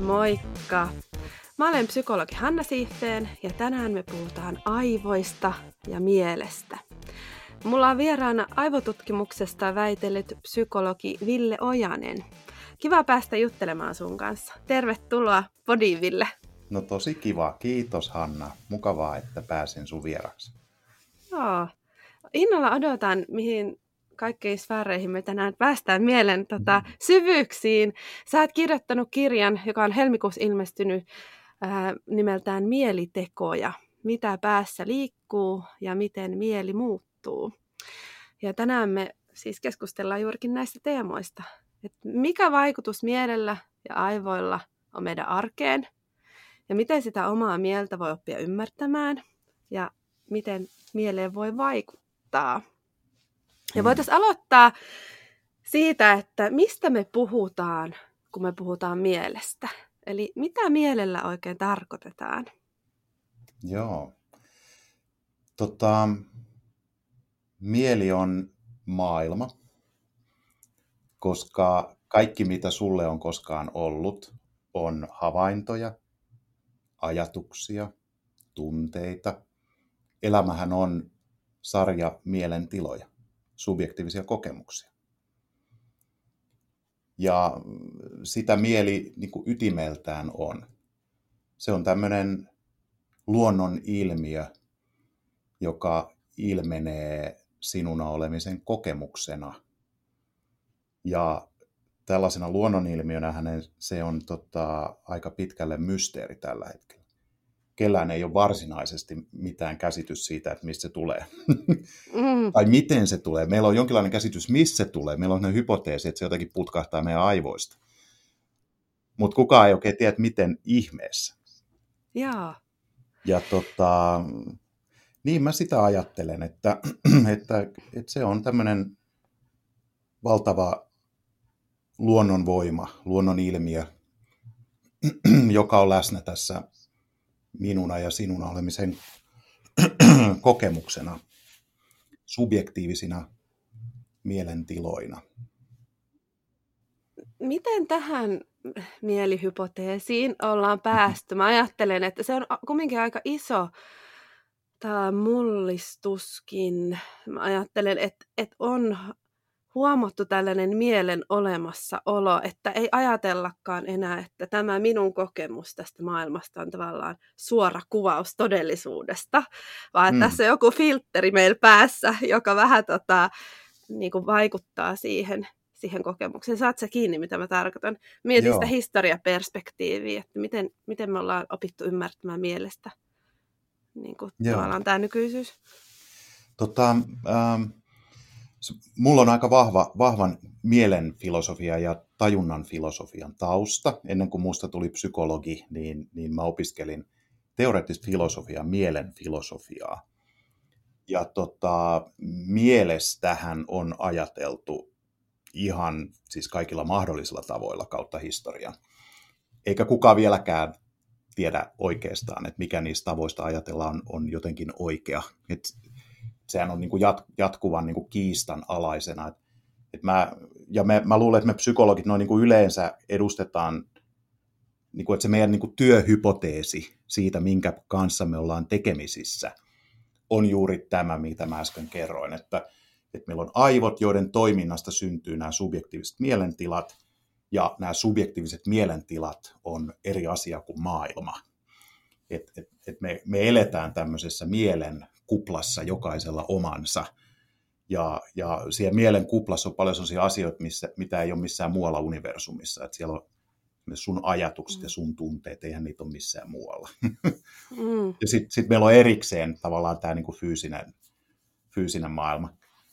Moikka! Mä olen psykologi Hanna Siihteen ja tänään me puhutaan aivoista ja mielestä. Mulla on vieraana aivotutkimuksesta väitellyt psykologi Ville Ojanen. Kiva päästä juttelemaan sun kanssa. Tervetuloa podiin, Ville. No tosi kiva. Kiitos Hanna. Mukavaa, että pääsin sun vieraksi. Joo. Innolla odotan, mihin kaikkein sfääreihin me tänään päästään mielen tota, mm. syvyyksiin. Sä oot kirjoittanut kirjan, joka on helmikuussa ilmestynyt ää, nimeltään Mielitekoja. Mitä päässä liikkuu ja miten mieli muuttuu. Ja tänään me siis keskustellaan juurikin näistä teemoista. Et mikä vaikutus mielellä ja aivoilla on meidän arkeen ja miten sitä omaa mieltä voi oppia ymmärtämään ja miten mieleen voi vaikuttaa. Ja mm. voitaisiin aloittaa siitä, että mistä me puhutaan, kun me puhutaan mielestä. Eli mitä mielellä oikein tarkoitetaan? Joo. Tota, mieli on maailma, koska kaikki mitä sulle on koskaan ollut on havaintoja, ajatuksia, tunteita. Elämähän on sarja mielentiloja subjektiivisia kokemuksia. Ja sitä mieli niin kuin ytimeltään on. Se on tämmöinen luonnon ilmiö, joka ilmenee sinuna olemisen kokemuksena. Ja tällaisena luonnonilmiönä se on tota, aika pitkälle mysteeri tällä hetkellä kellään ei ole varsinaisesti mitään käsitys siitä, että mistä se tulee. Mm. tai miten se tulee. Meillä on jonkinlainen käsitys, missä se tulee. Meillä on ne hypoteesi, että se jotenkin putkahtaa meidän aivoista. Mutta kukaan ei oikein tiedä, miten ihmeessä. Jaa. Ja tota, niin mä sitä ajattelen, että, että, että se on tämmöinen valtava luonnonvoima, luonnonilmiö, joka on läsnä tässä minuna ja sinuna olemisen kokemuksena, subjektiivisina mielentiloina. Miten tähän mielihypoteesiin ollaan päästy? Mä ajattelen, että se on kumminkin aika iso tämä mullistuskin. Mä ajattelen, että, että on huomattu tällainen mielen olemassaolo, että ei ajatellakaan enää, että tämä minun kokemus tästä maailmasta on tavallaan suora kuvaus todellisuudesta, vaan mm. tässä on joku filtteri meillä päässä, joka vähän tota, niin kuin vaikuttaa siihen, siihen kokemukseen. Saat sä kiinni, mitä mä tarkoitan? Mietin Joo. sitä historiaperspektiiviä, että miten, miten me ollaan opittu ymmärtämään mielestä niin kuin tavallaan tämä nykyisyys. Tota, ähm, Mulla on aika vahva, vahvan mielen filosofia ja tajunnan filosofian tausta. Ennen kuin musta tuli psykologi, niin, niin mä opiskelin teoreettista filosofiaa, mielen filosofiaa. Ja tota, mielestähän on ajateltu ihan siis kaikilla mahdollisilla tavoilla kautta historian. Eikä kukaan vieläkään tiedä oikeastaan, että mikä niistä tavoista ajatellaan on, on jotenkin oikea. Et sehän on niin kuin jat, jatkuvan niin kuin kiistan alaisena. Et, et mä, ja me, mä luulen, että me psykologit noin niin kuin yleensä edustetaan, niin kuin, että se meidän niin kuin työhypoteesi siitä, minkä kanssa me ollaan tekemisissä, on juuri tämä, mitä mä äsken kerroin, että, että meillä on aivot, joiden toiminnasta syntyy nämä subjektiiviset mielentilat, ja nämä subjektiiviset mielentilat on eri asia kuin maailma. Et, et, et me, me eletään tämmöisessä mielen kuplassa jokaisella omansa. Ja, ja siellä mielen kuplassa on paljon sellaisia asioita, missä, mitä ei ole missään muualla universumissa. Että siellä on sun ajatukset ja sun tunteet, eihän niitä ole missään muualla. Mm. ja sitten sit meillä on erikseen tavallaan tämä niinku fyysinen, fyysinen maailma.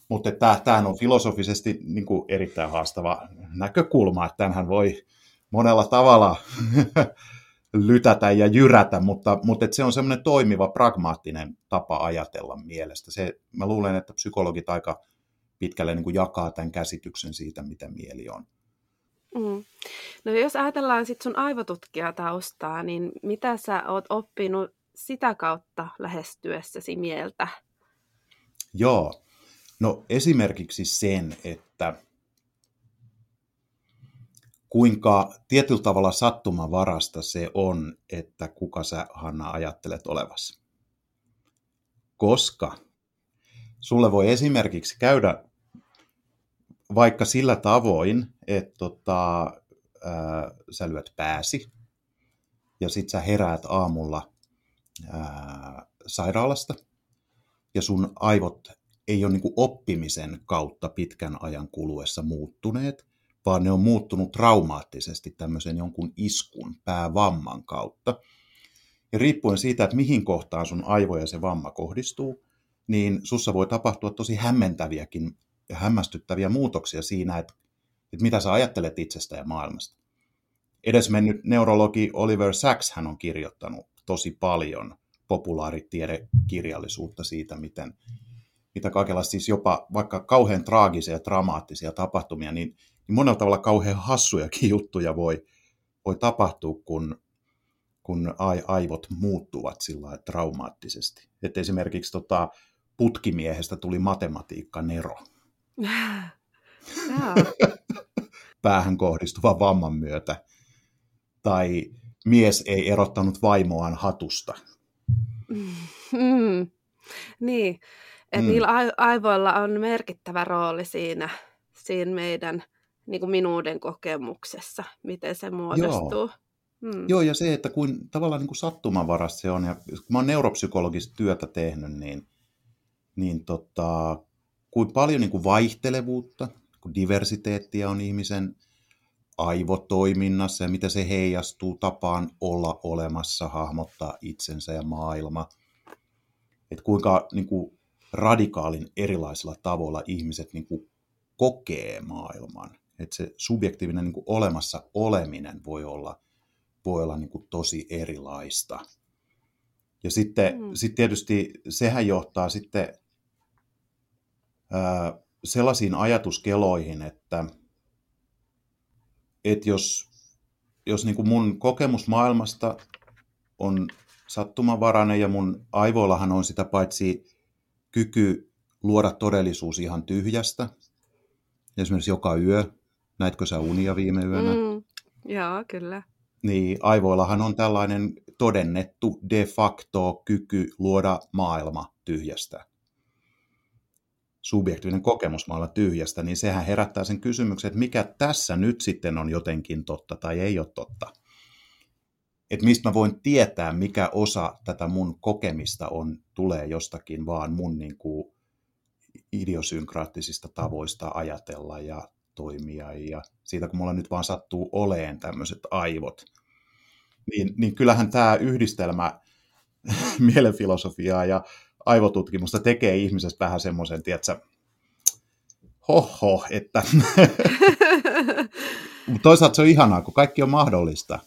Mutta tämähän on filosofisesti niinku erittäin haastava näkökulma, että tämähän voi monella tavalla lytätä ja jyrätä, mutta, mutta se on semmoinen toimiva, pragmaattinen tapa ajatella mielestä. Se, mä luulen, että psykologit aika pitkälle niin kuin jakaa tämän käsityksen siitä, mitä mieli on. Mm. No jos ajatellaan sitten sun aivotutkijataustaa, niin mitä sä oot oppinut sitä kautta lähestyessäsi mieltä? Joo, no esimerkiksi sen, että kuinka tietyllä tavalla sattumavarasta se on, että kuka sä, Hanna, ajattelet olevasi. Koska sulle voi esimerkiksi käydä vaikka sillä tavoin, että tota, ää, sä lyöt pääsi ja sit sä heräät aamulla ää, sairaalasta ja sun aivot ei ole niin oppimisen kautta pitkän ajan kuluessa muuttuneet, vaan ne on muuttunut traumaattisesti tämmöisen jonkun iskun, päävamman kautta. Ja riippuen siitä, että mihin kohtaan sun aivoja se vamma kohdistuu, niin sussa voi tapahtua tosi hämmentäviäkin ja hämmästyttäviä muutoksia siinä, että, että mitä sä ajattelet itsestä ja maailmasta. Edesmennyt neurologi Oliver Sacks hän on kirjoittanut tosi paljon populaaritiedekirjallisuutta siitä, miten, mitä kaikenlaista siis jopa vaikka kauhean traagisia ja dramaattisia tapahtumia, niin, niin monella tavalla kauhean hassujakin juttuja voi, voi tapahtua, kun, kun aivot muuttuvat sillä traumaattisesti. Et esimerkiksi tota, putkimiehestä tuli matematiikka nero. Päähän kohdistuvan vamman myötä. Tai mies ei erottanut vaimoaan hatusta. Mm. Niin, että mm. niillä aivoilla on merkittävä rooli siinä, siinä meidän niin kuin minuuden kokemuksessa, miten se muodostuu. Joo. Mm. Joo, ja se, että kuin tavallaan niin kuin sattumanvarasta se on, ja kun mä oon neuropsykologista työtä tehnyt, niin, niin tota, kuin paljon niin kuin vaihtelevuutta, kun diversiteettiä on ihmisen aivotoiminnassa ja miten se heijastuu tapaan olla olemassa, hahmottaa itsensä ja maailma. Että kuinka niin kuin, radikaalin erilaisilla tavoilla ihmiset niin kuin, kokee maailman. Että se subjektiivinen niin kuin, olemassa oleminen voi olla, voi olla niin kuin, tosi erilaista. Ja sitten mm. sit tietysti sehän johtaa sitten ää, sellaisiin ajatuskeloihin, että, että jos, jos niin kuin mun kokemus maailmasta on sattumanvarainen ja mun aivoillahan on sitä paitsi kyky luoda todellisuus ihan tyhjästä, esimerkiksi joka yö, näitkö sä unia viime yönä? Mm, joo, kyllä. Niin aivoillahan on tällainen todennettu de facto kyky luoda maailma tyhjästä subjektiivinen kokemus maalla tyhjästä, niin sehän herättää sen kysymyksen, että mikä tässä nyt sitten on jotenkin totta tai ei ole totta. Että mistä mä voin tietää, mikä osa tätä mun kokemista on, tulee jostakin vaan mun niin kuin idiosynkraattisista tavoista ajatella ja toimia ja siitä, kun mulla nyt vaan sattuu oleen tämmöiset aivot, niin, niin kyllähän tämä yhdistelmä mielenfilosofiaa ja aivotutkimusta tekee ihmisestä vähän semmoisen, tiedätkö, hoho, että mutta toisaalta se on ihanaa, kun kaikki on mahdollista.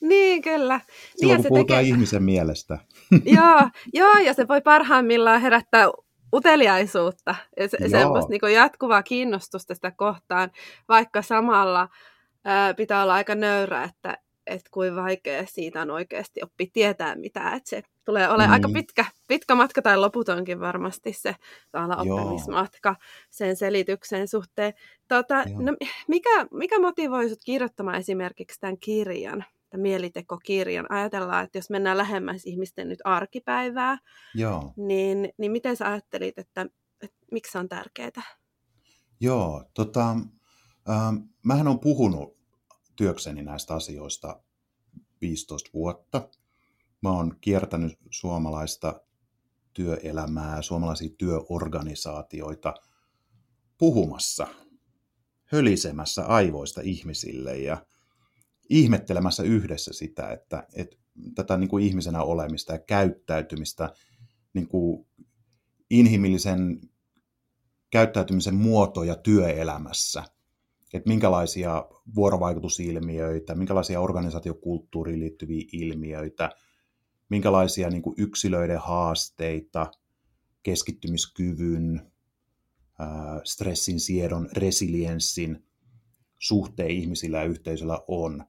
Niin, kyllä. Silloin, niin, kun puhutaan tekee... ihmisen mielestä. joo, joo, ja se voi parhaimmillaan herättää uteliaisuutta ja se, semmoista niin jatkuvaa kiinnostusta sitä kohtaan, vaikka samalla ää, pitää olla aika nöyrä, että että kuin vaikea siitä on oikeasti oppi tietää mitään. Että se tulee olemaan mm. aika pitkä, pitkä matka tai loputonkin varmasti se oppimismatka sen selityksen suhteen. Tota, no, mikä, mikä motivoi sinut kirjoittamaan esimerkiksi tämän kirjan, mielitekokirjan? Ajatellaan, että jos mennään lähemmäs ihmisten nyt arkipäivää, Joo. Niin, niin miten sä ajattelit, että, että miksi se on tärkeää? Joo, tota, ähm, mähän on puhunut työkseni näistä asioista 15 vuotta. Mä oon kiertänyt suomalaista työelämää, suomalaisia työorganisaatioita puhumassa, hölisemässä aivoista ihmisille ja ihmettelemässä yhdessä sitä, että, että tätä niin kuin ihmisenä olemista ja käyttäytymistä, niin kuin inhimillisen käyttäytymisen muotoja työelämässä – että minkälaisia vuorovaikutusilmiöitä, minkälaisia organisaatiokulttuuriin liittyviä ilmiöitä, minkälaisia niin kuin yksilöiden haasteita, keskittymiskyvyn, stressin siedon, resilienssin suhteen ihmisillä ja yhteisöllä on.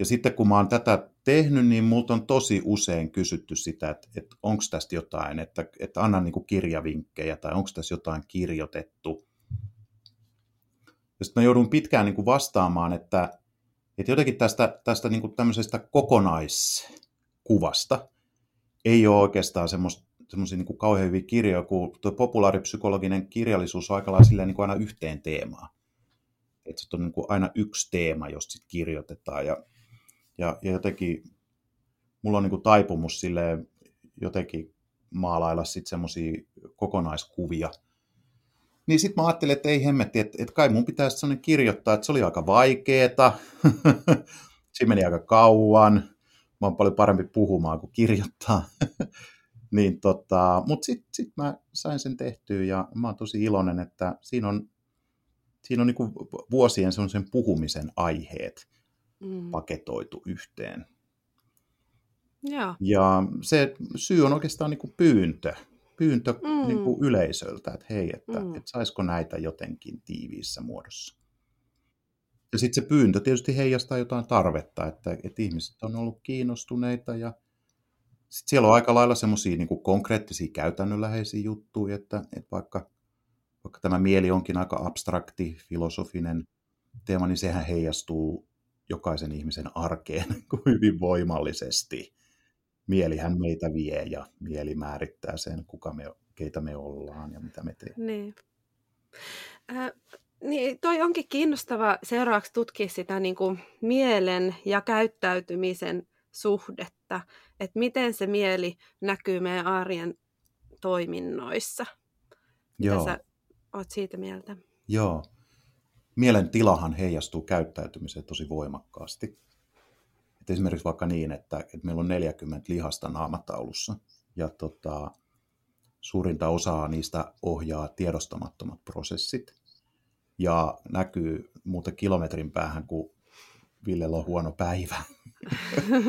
Ja sitten kun mä oon tätä tehnyt, niin multa on tosi usein kysytty sitä, että, että onko tästä jotain, että, että anna niin kirjavinkkejä tai onko tässä jotain kirjoitettu – ja sitten mä joudun pitkään niin kuin vastaamaan, että, Et jotenkin tästä, tästä niin kuin tämmöisestä kokonaiskuvasta ei ole oikeastaan semmoista semmoisia niin kauhean hyviä kirjoja, kun tuo populaaripsykologinen kirjallisuus on aika lailla niin kuin aina yhteen teemaan. Että se on niin kuin aina yksi teema, josta sit kirjoitetaan. Ja, ja, ja jotenkin mulla on niin kuin taipumus sille jotenkin maalailla sitten semmoisia kokonaiskuvia. Niin sitten mä ajattelin, että ei hemmetti, että, että kai mun pitäisi sellainen kirjoittaa, että se oli aika vaikeeta. Siinä meni aika kauan. Mä oon paljon parempi puhumaan kuin kirjoittaa. niin tota, Mutta sitten sit mä sain sen tehtyä ja mä oon tosi iloinen, että siinä on, siinä on niinku vuosien sen puhumisen aiheet mm. paketoitu yhteen. Ja, ja se syy on oikeastaan niinku pyyntö, pyyntö mm. niinku yleisöltä, että hei, että mm. et saisiko näitä jotenkin tiiviissä muodossa. Ja sitten se pyyntö tietysti heijastaa jotain tarvetta, että, että ihmiset on ollut kiinnostuneita ja sitten siellä on aika lailla semmoisia niin konkreettisia käytännönläheisiä juttuja, että, että vaikka, vaikka tämä mieli onkin aika abstrakti, filosofinen teema, niin sehän heijastuu jokaisen ihmisen arkeen hyvin voimallisesti. Mielihän meitä vie ja mieli määrittää sen, kuka me, keitä me ollaan ja mitä me teemme. Niin. Äh, niin, toi onkin kiinnostava seuraavaksi tutkia sitä niin kuin mielen ja käyttäytymisen suhdetta, että miten se mieli näkyy meidän arjen toiminnoissa. Mitä Joo. sä oot siitä mieltä? Joo. Mielen tilahan heijastuu käyttäytymiseen tosi voimakkaasti. Et esimerkiksi vaikka niin, että, että meillä on 40 lihasta naamataulussa ja tota, suurinta osaa niistä ohjaa tiedostamattomat prosessit. Ja näkyy muuten kilometrin päähän, kun Villellä on huono päivä.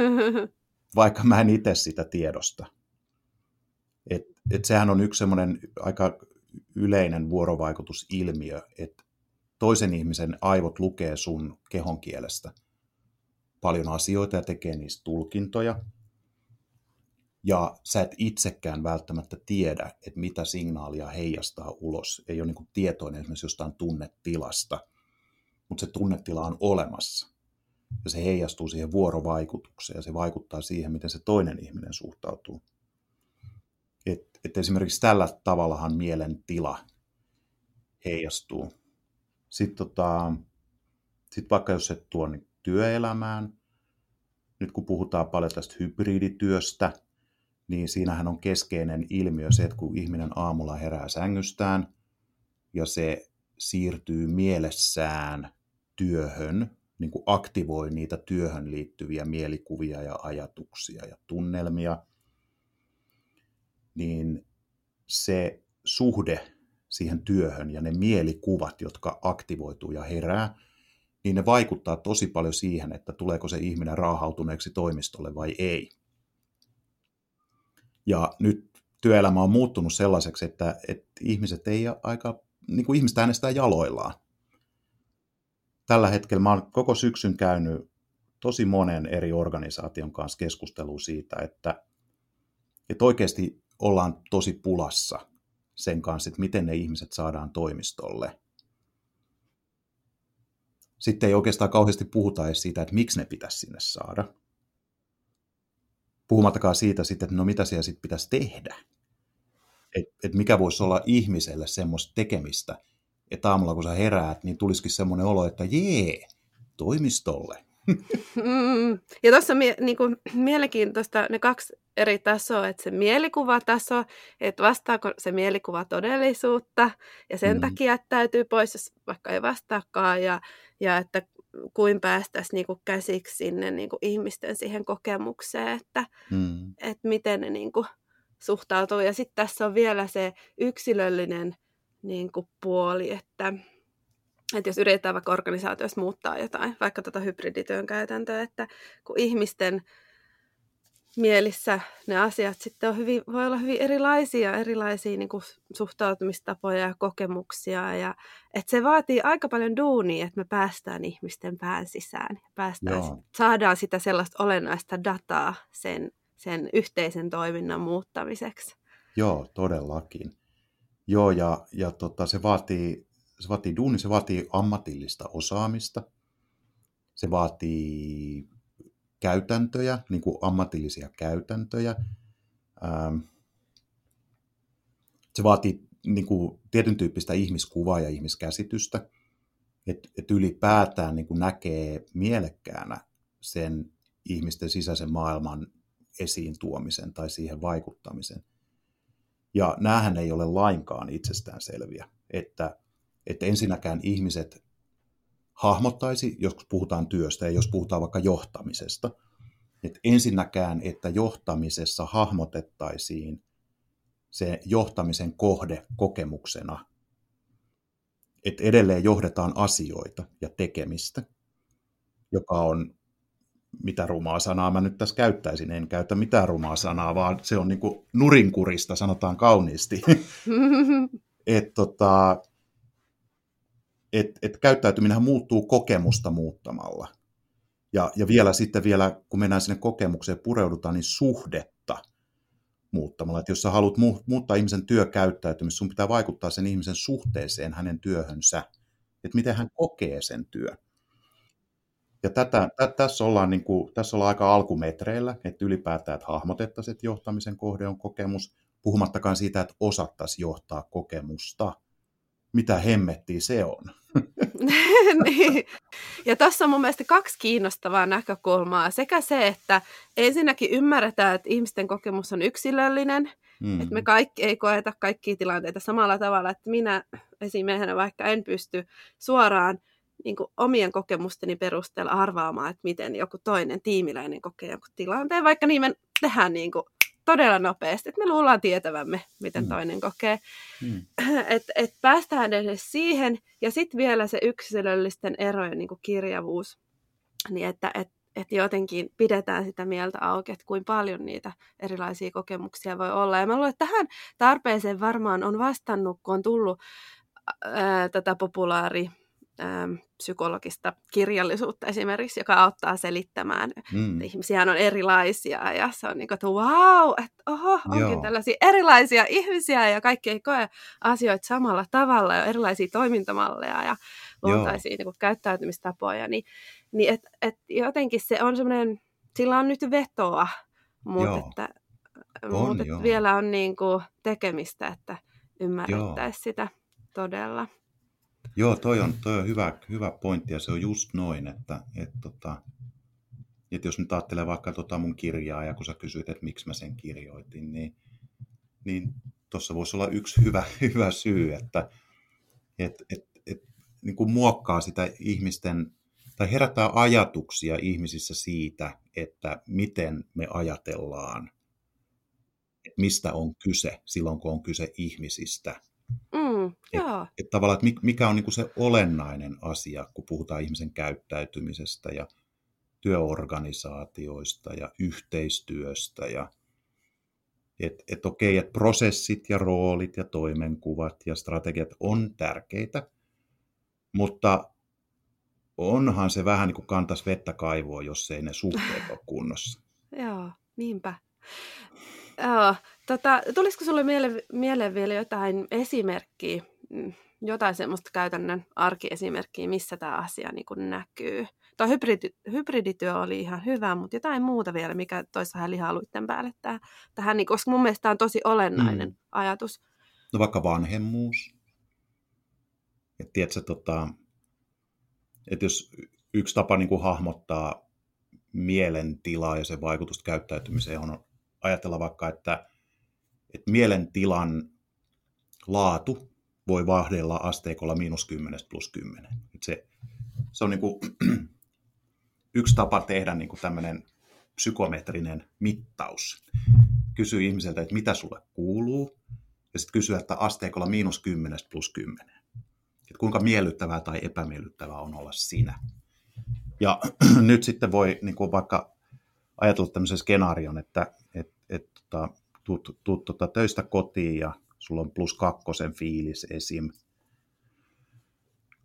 Vaikka mä en itse sitä tiedosta. Et, et sehän on yksi semmoinen aika yleinen vuorovaikutusilmiö, että toisen ihmisen aivot lukee sun kehon kielestä paljon asioita ja tekee niistä tulkintoja. Ja sä et itsekään välttämättä tiedä, että mitä signaalia heijastaa ulos. Ei ole niin tietoinen esimerkiksi jostain tunnetilasta, mutta se tunnetila on olemassa ja se heijastuu siihen vuorovaikutukseen ja se vaikuttaa siihen, miten se toinen ihminen suhtautuu. Et, et esimerkiksi tällä tavallahan mielen tila heijastuu. Sitten tota, sit vaikka jos se tuo niin työelämään, nyt kun puhutaan paljon tästä hybridityöstä, niin siinähän on keskeinen ilmiö se, että kun ihminen aamulla herää sängystään ja se siirtyy mielessään työhön, niin kuin aktivoi niitä työhön liittyviä mielikuvia ja ajatuksia ja tunnelmia, niin se suhde siihen työhön ja ne mielikuvat, jotka aktivoituu ja herää, niin ne vaikuttaa tosi paljon siihen, että tuleeko se ihminen raahautuneeksi toimistolle vai ei. Ja nyt työelämä on muuttunut sellaiseksi, että, että ihmiset ei aika, niin kuin ihmiset äänestää jaloillaan tällä hetkellä mä oon koko syksyn käynyt tosi monen eri organisaation kanssa keskustelua siitä, että, että oikeasti ollaan tosi pulassa sen kanssa, että miten ne ihmiset saadaan toimistolle. Sitten ei oikeastaan kauheasti puhuta edes siitä, että miksi ne pitäisi sinne saada. Puhumattakaan siitä sitten, että no mitä siellä sitten pitäisi tehdä. Että et mikä voisi olla ihmiselle semmoista tekemistä, että aamulla kun sä heräät, niin tulisikin semmoinen olo, että jee, toimistolle. Mm, ja tuossa mie- niinku, mielenkiintoista ne kaksi eri tasoa, että se mielikuvataso, että vastaako se mielikuva todellisuutta, ja sen mm. takia jättäytyy pois, jos vaikka ei vastaakaan, ja, ja että kuin päästäisiin niinku käsiksi sinne niinku ihmisten siihen kokemukseen, että mm. et miten ne niinku suhtautuu. Ja sitten tässä on vielä se yksilöllinen niin kuin puoli, että, että jos yritetään vaikka organisaatiossa muuttaa jotain, vaikka tuota hybridityön käytäntöä, että kun ihmisten mielissä ne asiat sitten on hyvin, voi olla hyvin erilaisia, erilaisia niin kuin suhtautumistapoja ja kokemuksia. Ja, että se vaatii aika paljon duunia, että me päästään ihmisten pään sisään. Päästään, saadaan sitä sellaista olennaista dataa sen, sen yhteisen toiminnan muuttamiseksi. Joo, todellakin. Joo, ja, ja tota, se, vaatii, se vaatii duuni, se vaatii ammatillista osaamista. Se vaatii käytäntöjä, niin kuin ammatillisia käytäntöjä. Ähm, se vaatii niin kuin tietyn tyyppistä ihmiskuvaa ja ihmiskäsitystä, että et ylipäätään niin kuin näkee mielekkäänä sen ihmisten sisäisen maailman esiin tuomisen tai siihen vaikuttamisen. Ja näähän ei ole lainkaan itsestään selviä, että, että ensinnäkään ihmiset hahmottaisi, jos puhutaan työstä ja jos puhutaan vaikka johtamisesta, että ensinnäkään, että johtamisessa hahmotettaisiin se johtamisen kohde kokemuksena, että edelleen johdetaan asioita ja tekemistä, joka on, mitä rumaa sanaa mä nyt tässä käyttäisin, en käytä mitään rumaa sanaa, vaan se on niin kuin nurinkurista, sanotaan kauniisti. että tota, et, et käyttäytyminenhän muuttuu kokemusta muuttamalla. Ja, ja vielä sitten vielä, kun mennään sinne kokemukseen pureudutaan, niin suhdetta muuttamalla. Että jos sä haluat muuttaa ihmisen työkäyttäytymistä, sun pitää vaikuttaa sen ihmisen suhteeseen hänen työhönsä, että miten hän kokee sen työn. Ja tätä, tä, tässä, ollaan niin kuin, tässä ollaan aika alkumetreillä, että ylipäätään että hahmotettaisiin, että johtamisen kohde on kokemus, puhumattakaan siitä, että osattaisiin johtaa kokemusta. Mitä hemmettiä se on? niin. Ja tässä on mun mielestä kaksi kiinnostavaa näkökulmaa. Sekä se, että ensinnäkin ymmärretään, että ihmisten kokemus on yksilöllinen, mm. että me kaikki ei koeta kaikkia tilanteita samalla tavalla, että minä esimiehenä vaikka en pysty suoraan niin kuin omien kokemusteni perusteella arvaamaan, että miten joku toinen tiimiläinen kokee jonkun tilanteen, vaikka niin me tehdään niin kuin todella nopeasti, että me luullaan tietävämme, miten mm. toinen kokee. Mm. Että et päästään edes siihen, ja sitten vielä se yksilöllisten erojen niin kirjavuus, niin että et, et jotenkin pidetään sitä mieltä auki, että kuinka paljon niitä erilaisia kokemuksia voi olla. Ja mä luulen, että tähän tarpeeseen varmaan on vastannut, kun on tullut ää, tätä populaari ähm, psykologista kirjallisuutta esimerkiksi, joka auttaa selittämään. Mm. Ihmisiä on erilaisia ja se on niin kuin, että wow, että oho, onkin Joo. tällaisia erilaisia ihmisiä ja kaikki ei koe asioita samalla tavalla ja erilaisia toimintamalleja ja luontaisia niin kuin, käyttäytymistapoja. Niin, niin et, et jotenkin se on semmoinen, sillä on nyt vetoa, mutta, että, on, mutta että vielä on niin kuin, tekemistä, että ymmärrettäisiin sitä todella. Joo, toi on, toi on hyvä, hyvä pointti ja se on just noin, että, että, tota, että jos nyt ajattelee vaikka tota mun kirjaa ja kun sä kysyit, että miksi mä sen kirjoitin, niin, niin tuossa voisi olla yksi hyvä, hyvä syy, että et, et, et, niin kuin muokkaa sitä ihmisten, tai herättää ajatuksia ihmisissä siitä, että miten me ajatellaan, mistä on kyse silloin, kun on kyse ihmisistä. Mm, joo. Et, et tavallaan, että mikä on niinku se olennainen asia, kun puhutaan ihmisen käyttäytymisestä ja työorganisaatioista ja yhteistyöstä ja että et okei, että prosessit ja roolit ja toimenkuvat ja strategiat on tärkeitä, mutta onhan se vähän niin kuin kantaisi vettä kaivoa, jos ei ne suhteet ole kunnossa. Joo, niinpä. Joo, tota, tulisiko sinulle miele- mieleen vielä jotain esimerkkiä, mm, jotain semmoista käytännön arkiesimerkkiä, missä tämä asia niin kuin näkyy? Tuo hybridi, hybridityö oli ihan hyvä, mutta jotain muuta vielä, mikä toisi vähän lihaluitten päälle tää, tähän, niin, koska mun mielestä tämä on tosi olennainen mm. ajatus. No vaikka vanhemmuus. Et tiedätkö, tota, että jos yksi tapa niin kuin hahmottaa mielentilaa ja sen vaikutusta käyttäytymiseen on ajatella vaikka, että, että mielentilan laatu voi vahdella asteikolla miinus 10 plus 10. Että se, se on niin kuin, yksi tapa tehdä niin kuin tämmöinen psykometrinen mittaus. Kysyy ihmiseltä, että mitä sulle kuuluu, ja sitten kysyy, että asteikolla miinus 10 plus 10. Että kuinka miellyttävää tai epämiellyttävää on olla sinä. Ja nyt sitten voi niin kuin vaikka ajatella tämmöisen skenaarion, että et, et, tota, tuut, tuut tota, töistä kotiin ja sulla on plus kakkosen fiilis esim.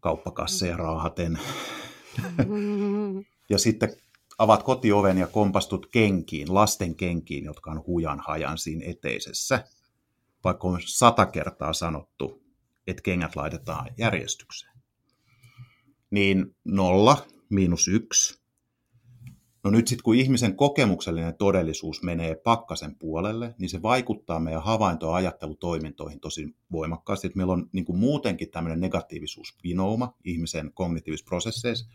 kauppakasseja raahaten. ja sitten avaat kotioven ja kompastut kenkiin, lasten kenkiin, jotka on hujan hajan siinä eteisessä. Vaikka on sata kertaa sanottu, että kengät laitetaan järjestykseen. Niin nolla miinus yksi. No nyt sitten kun ihmisen kokemuksellinen todellisuus menee pakkasen puolelle, niin se vaikuttaa meidän havainto- ja ajattelutoimintoihin tosi voimakkaasti. Että meillä on niin kuin muutenkin tämmöinen negatiivisuusvinouma ihmisen kognitiivisissa prosesseissa,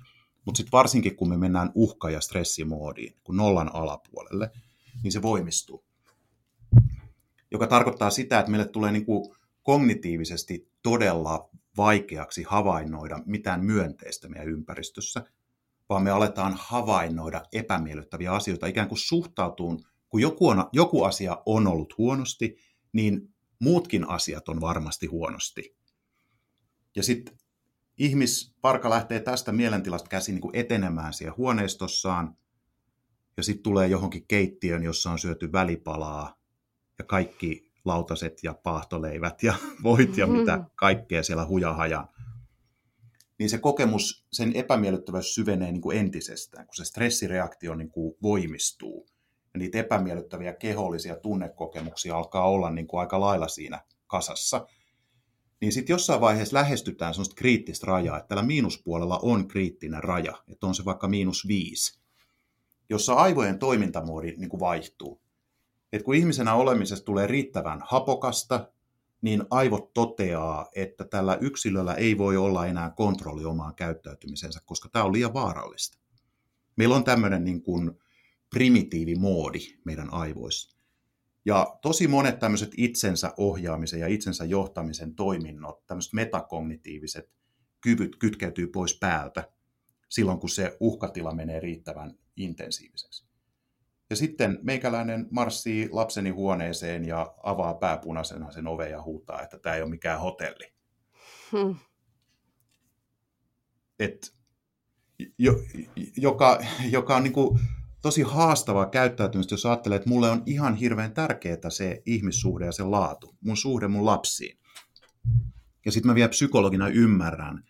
mutta sitten varsinkin kun me mennään uhka- ja stressimoodiin, kun nollan alapuolelle, niin se voimistuu. Joka tarkoittaa sitä, että meille tulee niin kuin kognitiivisesti todella vaikeaksi havainnoida mitään myönteistä meidän ympäristössä, vaan me aletaan havainnoida epämiellyttäviä asioita, ikään kuin suhtautuun, kun joku, on, joku asia on ollut huonosti, niin muutkin asiat on varmasti huonosti. Ja sitten ihmisparka lähtee tästä mielentilasta käsin niin kuin etenemään siellä huoneistossaan, ja sitten tulee johonkin keittiön, jossa on syöty välipalaa, ja kaikki lautaset ja paahtoleivät ja voit ja mitä mm-hmm. kaikkea siellä hujahaja. Niin se kokemus, sen epämiellyttävyys syvenee niin kuin entisestään, kun se stressireaktio niin kuin voimistuu. Ja niitä epämiellyttäviä kehollisia tunnekokemuksia alkaa olla niin kuin aika lailla siinä kasassa. Niin sitten jossain vaiheessa lähestytään sellaista kriittistä rajaa, että tällä miinuspuolella on kriittinen raja, että on se vaikka miinus viisi, jossa aivojen toimintamoodi niin kuin vaihtuu että kun ihmisenä olemisesta tulee riittävän hapokasta, niin aivot toteaa, että tällä yksilöllä ei voi olla enää kontrolli omaan käyttäytymisensä, koska tämä on liian vaarallista. Meillä on tämmöinen niin kuin primitiivimoodi meidän aivoissa. Ja tosi monet tämmöiset itsensä ohjaamisen ja itsensä johtamisen toiminnot, tämmöiset metakognitiiviset kyvyt kytkeytyy pois päältä silloin, kun se uhkatila menee riittävän intensiiviseksi. Ja sitten meikäläinen marssii lapseni huoneeseen ja avaa pääpunaisena sen oven ja huutaa, että tämä ei ole mikään hotelli. Hmm. Et, jo, joka, joka on niin kuin tosi haastavaa käyttäytymistä, jos ajattelee, että mulle on ihan hirveän tärkeää se ihmissuhde ja se laatu, mun suhde mun lapsiin. Ja sitten mä vielä psykologina ymmärrän,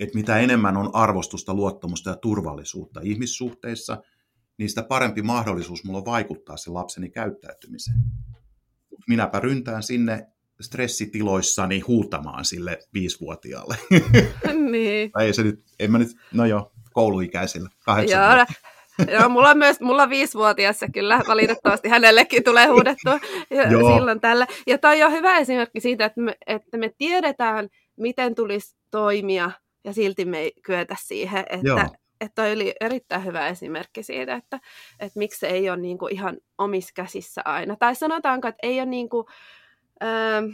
että mitä enemmän on arvostusta, luottamusta ja turvallisuutta ihmissuhteissa – niin sitä parempi mahdollisuus mulla on vaikuttaa sen lapseni käyttäytymiseen. Minäpä ryntään sinne stressitiloissani huutamaan sille viisivuotiaalle. Niin. ei se nyt, en mä nyt, no joo, kouluikäisillä, kahdeksan Joo, Joo, mulla on myös, mulla on viisivuotias kyllä valitettavasti hänellekin tulee huudettua silloin tällä. Ja toi on hyvä esimerkki siitä, että me, että me tiedetään, miten tulisi toimia ja silti me ei kyetä siihen, että, Joo että toi oli erittäin hyvä esimerkki siitä, että, että miksi se ei ole niin kuin ihan omissa käsissä aina. Tai sanotaanko, että ei ole niin kuin, ähm,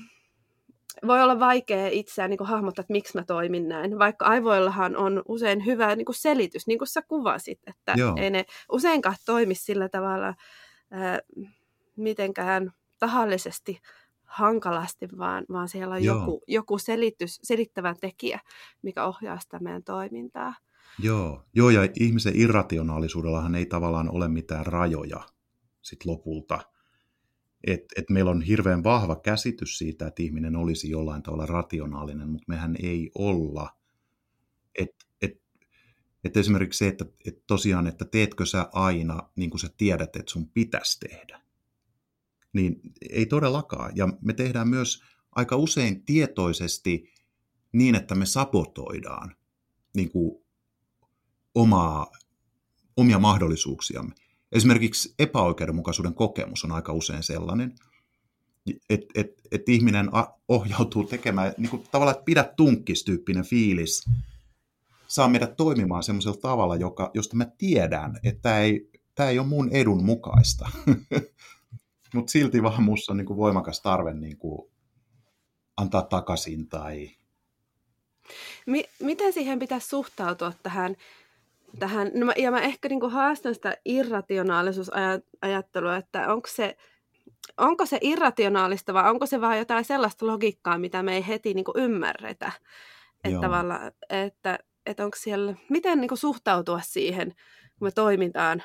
voi olla vaikea itseään niin kuin hahmottaa, että miksi mä toimin näin, vaikka aivoillahan on usein hyvä niin kuin selitys, niin kuin sä kuvasit, että Joo. ei ne useinkaan toimi sillä tavalla äh, mitenkään tahallisesti hankalasti, vaan, vaan siellä on joku, joku selitys, selittävä tekijä, mikä ohjaa sitä meidän toimintaa. Joo, joo ja ihmisen irrationaalisuudellahan ei tavallaan ole mitään rajoja sit lopulta. Et, et meillä on hirveän vahva käsitys siitä, että ihminen olisi jollain tavalla rationaalinen, mutta mehän ei olla. Et, et, et esimerkiksi se, että et tosiaan, että teetkö sä aina niin kuin sä tiedät, että sun pitäisi tehdä, niin ei todellakaan. Ja me tehdään myös aika usein tietoisesti niin, että me sabotoidaan niin kuin omaa, omia mahdollisuuksiamme. Esimerkiksi epäoikeudenmukaisuuden kokemus on aika usein sellainen, että et, et ihminen ohjautuu tekemään niin kuin tavallaan, että pidä tunkkistyyppinen fiilis, saa meidät toimimaan semmoisella tavalla, joka, josta mä tiedän, että tämä ei, tämä ei ole mun edun mukaista. Mutta silti vaan minussa on niin kuin voimakas tarve niin kuin antaa takaisin tai... Miten siihen pitäisi suhtautua tähän tähän, no mä, ja mä ehkä niin kuin haastan sitä irrationaalisuusajattelua, että onko se, onko se irrationaalista vai onko se vaan jotain sellaista logiikkaa, mitä me ei heti niin kuin ymmärretä. Että, tavallaan, että, että onko siellä, miten niin kuin suhtautua siihen, kun me toimitaan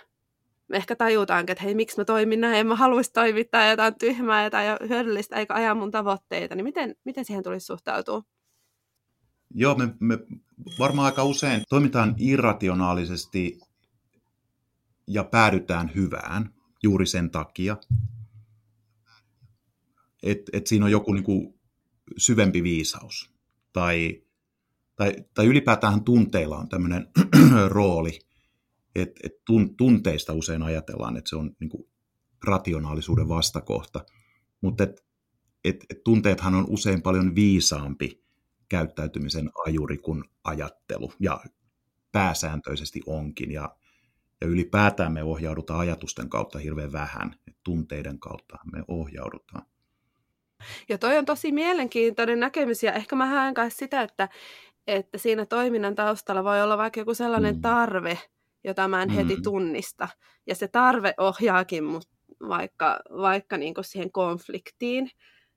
me ehkä tajutaankin, että hei, miksi mä toimin näin, en mä haluaisi toimittaa jotain tyhmää jotain hyödyllistä, eikä aja mun tavoitteita, niin miten, miten siihen tulisi suhtautua? Joo, me, me varmaan aika usein toimitaan irrationaalisesti ja päädytään hyvään juuri sen takia, että et siinä on joku niin kuin syvempi viisaus. Tai tai, tai ylipäätään tunteilla on tämmöinen rooli, että et tunteista usein ajatellaan, että se on niin kuin rationaalisuuden vastakohta, mutta et, et, et tunteethan on usein paljon viisaampi käyttäytymisen ajuri kuin ajattelu, ja pääsääntöisesti onkin, ja, ja ylipäätään me ohjaudutaan ajatusten kautta hirveän vähän, että tunteiden kautta me ohjaudutaan. Ja toi on tosi mielenkiintoinen näkemys, ja ehkä mä haen kanssa sitä, että, että siinä toiminnan taustalla voi olla vaikka joku sellainen mm. tarve, jota mä en mm. heti tunnista, ja se tarve ohjaakin mut vaikka, vaikka niin siihen konfliktiin,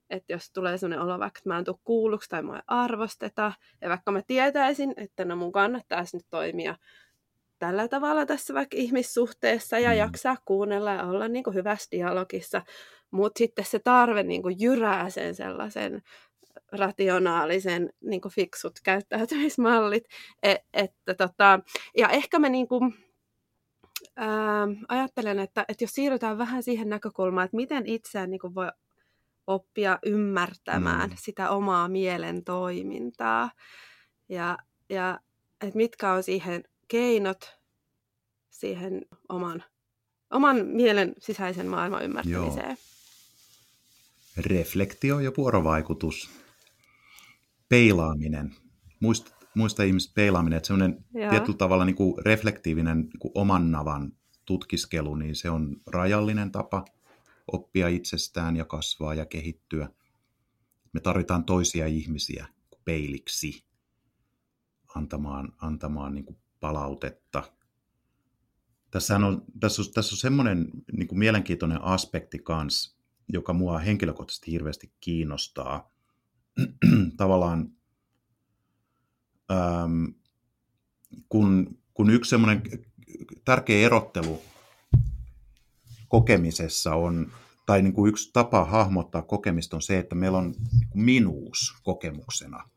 että jos tulee sellainen olo, vaikka mä en tule kuulluksi tai mua ei arvosteta, ja vaikka mä tietäisin, että no mun kannattaisi nyt toimia tällä tavalla tässä vaikka ihmissuhteessa ja mm. jaksaa kuunnella ja olla niin kuin hyvässä dialogissa, mutta sitten se tarve niin kuin jyrää sen sellaisen rationaalisen niin kuin fiksut käyttäytymismallit. Et, että tota, ja ehkä mä niin kuin, ää, ajattelen, että, että jos siirrytään vähän siihen näkökulmaan, että miten itseään niin kuin voi oppia ymmärtämään mm. sitä omaa mielen toimintaa ja, ja että mitkä on siihen keinot siihen oman, oman mielen sisäisen maailman ymmärtämiseen. Joo. Reflektio ja vuorovaikutus. Peilaaminen. Muista, muista ihmiset peilaaminen, että semmoinen tietyllä tavalla niin kuin reflektiivinen niin kuin oman navan tutkiskelu, niin se on rajallinen tapa oppia itsestään ja kasvaa ja kehittyä. Me tarvitaan toisia ihmisiä peiliksi antamaan, antamaan niin kuin palautetta. Tässä on, tässä on, tässä on semmoinen niin kuin mielenkiintoinen aspekti kanssa, joka mua henkilökohtaisesti hirveästi kiinnostaa. Tavallaan ähm, kun, kun yksi semmoinen tärkeä erottelu kokemisessa on, tai niin kuin yksi tapa hahmottaa kokemista on se, että meillä on minuus kokemuksena.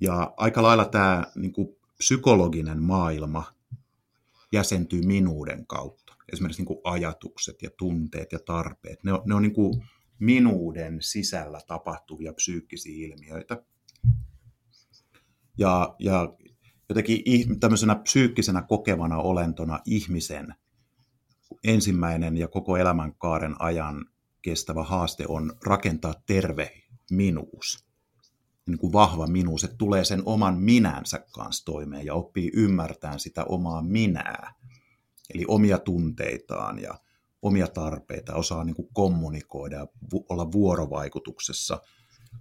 Ja aika lailla tämä niin kuin psykologinen maailma jäsentyy minuuden kautta. Esimerkiksi niin kuin ajatukset ja tunteet ja tarpeet. Ne on, ne on niin kuin minuuden sisällä tapahtuvia psyykkisiä ilmiöitä. Ja, ja jotenkin tämmöisenä psyykkisenä kokevana olentona ihmisen ensimmäinen ja koko elämänkaaren ajan kestävä haaste on rakentaa terve minuus. Niin kuin vahva minuus, että tulee sen oman minänsä kanssa toimeen ja oppii ymmärtämään sitä omaa minää, eli omia tunteitaan ja omia tarpeita, osaa niin kuin kommunikoida ja olla vuorovaikutuksessa,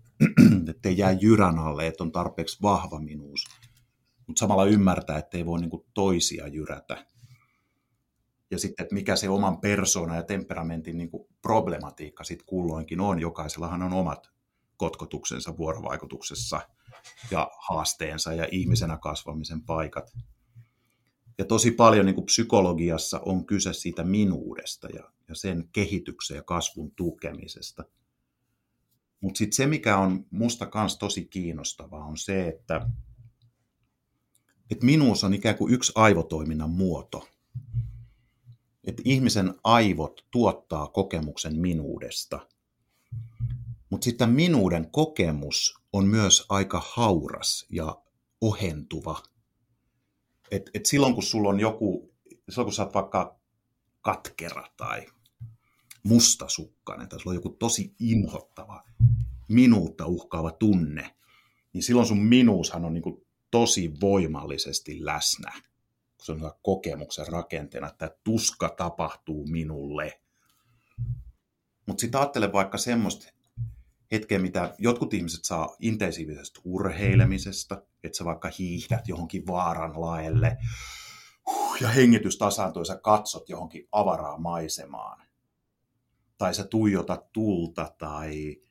ettei jää jyrän alle, että on tarpeeksi vahva minuus, mutta samalla ymmärtää, että ei voi niin kuin toisia jyrätä. Ja sitten, että mikä se oman persoonan ja temperamentin niin kuin problematiikka sitten kulloinkin on. Jokaisellahan on omat kotkotuksensa vuorovaikutuksessa ja haasteensa ja ihmisenä kasvamisen paikat. Ja tosi paljon niin kuin psykologiassa on kyse siitä minuudesta ja, ja sen kehityksen ja kasvun tukemisesta. Mutta sitten se, mikä on musta kans tosi kiinnostavaa, on se, että, että minuus on ikään kuin yksi aivotoiminnan muoto. Että ihmisen aivot tuottaa kokemuksen minuudesta – mutta sitten minuuden kokemus on myös aika hauras ja ohentuva. Et, et silloin kun sulla on joku, silloin kun sä oot vaikka katkera tai mustasukkainen tai sulla on joku tosi inhottava, minuutta uhkaava tunne, niin silloin sun minuushan on niin tosi voimallisesti läsnä. Kun se on kokemuksen rakenteena, että tuska tapahtuu minulle. Mutta sitten ajattele vaikka semmoista hetkeä, mitä jotkut ihmiset saa intensiivisestä urheilemisesta, että sä vaikka hiihdät johonkin vaaran laelle ja hengitys tasaantuu ja sä katsot johonkin avaraa maisemaan. Tai sä tuijotat tulta tai,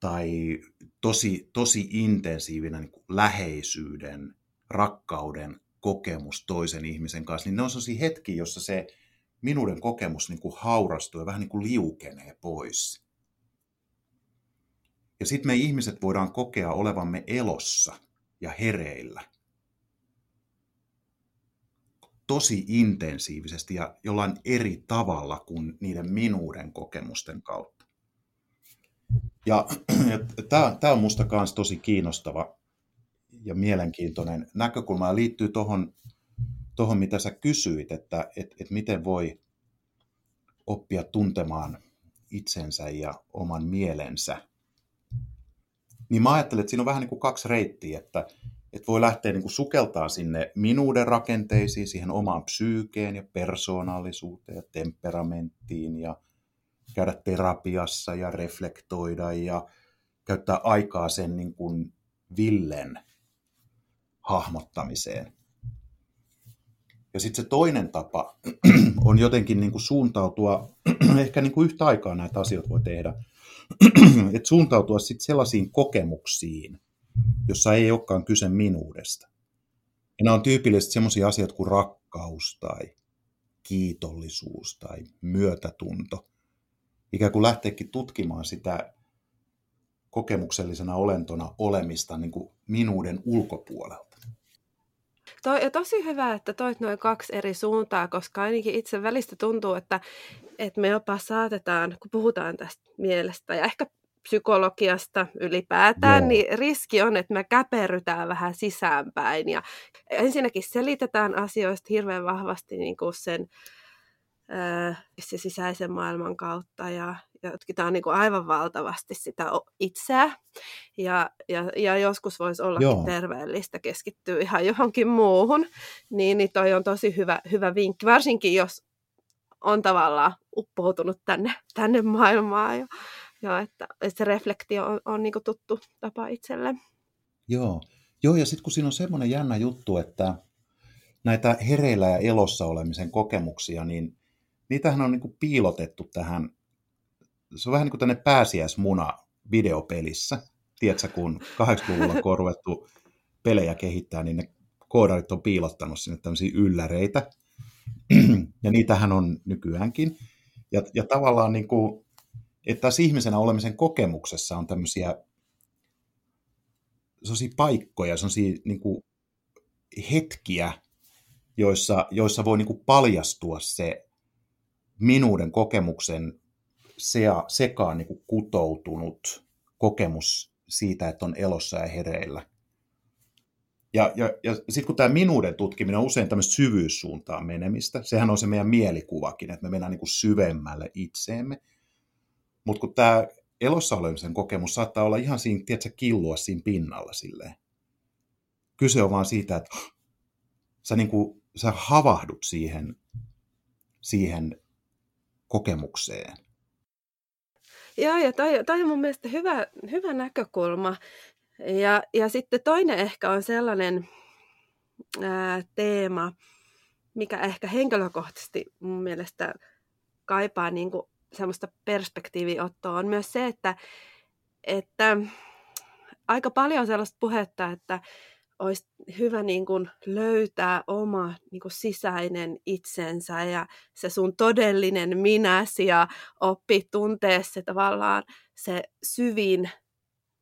tai tosi, tosi intensiivinen niin läheisyyden, rakkauden kokemus toisen ihmisen kanssa, niin ne on sellaisia hetkiä, jossa se minuuden kokemus niin kuin haurastuu ja vähän niin kuin liukenee pois. Ja sitten me ihmiset voidaan kokea olevamme elossa ja hereillä. Tosi intensiivisesti ja jollain eri tavalla kuin niiden minuuden kokemusten kautta. Ja, ja tämä on musta myös tosi kiinnostava ja mielenkiintoinen näkökulma ja liittyy tuohon, tohon, mitä sä kysyit, että et, et miten voi oppia tuntemaan itsensä ja oman mielensä. Niin mä ajattelen, että siinä on vähän niin kuin kaksi reittiä, että, että voi lähteä niin kuin sukeltaa sinne minuuden rakenteisiin, siihen omaan psyykeen ja persoonallisuuteen ja temperamenttiin ja käydä terapiassa ja reflektoida ja käyttää aikaa sen niin kuin villen hahmottamiseen. Ja sitten se toinen tapa on jotenkin niin kuin suuntautua, ehkä niin kuin yhtä aikaa näitä asioita voi tehdä, että suuntautua sitten sellaisiin kokemuksiin, jossa ei olekaan kyse minuudesta. Ja nämä on tyypillisesti sellaisia asioita kuin rakkaus tai kiitollisuus tai myötätunto. Ikään kuin lähteekin tutkimaan sitä kokemuksellisena olentona olemista niin kuin minuuden ulkopuolelta. Toi, ja tosi hyvä, että toit noin kaksi eri suuntaa, koska ainakin itse välistä tuntuu, että, että me jopa saatetaan, kun puhutaan tästä mielestä ja ehkä psykologiasta ylipäätään, Joo. niin riski on, että me käperrytään vähän sisäänpäin. Ja ensinnäkin selitetään asioista hirveän vahvasti niin kuin sen se sisäisen maailman kautta ja, ja tutkitaan niin kuin aivan valtavasti sitä itseä. Ja, ja, ja joskus voisi olla terveellistä keskittyä ihan johonkin muuhun. Niin, niin toi on tosi hyvä, hyvä vinkki, varsinkin jos on tavallaan uppoutunut tänne, tänne maailmaan. Ja, ja että, että se reflektio on, on niin tuttu tapa itselle. Joo, Joo ja sitten kun siinä on semmoinen jännä juttu, että näitä hereillä ja elossa olemisen kokemuksia, niin niitähän on niin piilotettu tähän, se on vähän niin kuin tänne pääsiäismuna videopelissä. Tiedätkö, kun 80-luvulla on ruvettu pelejä kehittää, niin ne koodarit on piilottanut sinne tämmöisiä ylläreitä. ja niitähän on nykyäänkin. Ja, ja tavallaan niin kuin, että tässä ihmisenä olemisen kokemuksessa on tämmöisiä sellaisia paikkoja, sellaisia niin kuin hetkiä, joissa, joissa voi niin kuin paljastua se minuuden kokemuksen sea, sekaan niin kuin kutoutunut kokemus siitä, että on elossa ja hereillä. Ja, ja, ja sitten kun tämä minuuden tutkiminen on usein tämmöistä syvyyssuuntaan menemistä, sehän on se meidän mielikuvakin, että me mennään niin kuin syvemmälle itseemme. Mutta kun tämä elossa olemisen kokemus saattaa olla ihan siinä, tiedätkö, killua siinä pinnalla silleen. Kyse on vaan siitä, että sä, niin kuin, sä havahdut siihen, siihen kokemukseen. Joo, ja toi, toi on mun mielestä hyvä, hyvä näkökulma. Ja, ja sitten toinen ehkä on sellainen ää, teema, mikä ehkä henkilökohtaisesti mun mielestä kaipaa niin kuin semmoista perspektiiviottoa, on myös se, että, että aika paljon on sellaista puhetta, että olisi hyvä niin kuin löytää oma niin kuin sisäinen itsensä ja se sun todellinen minäsi ja oppi tuntee se tavallaan se syvin,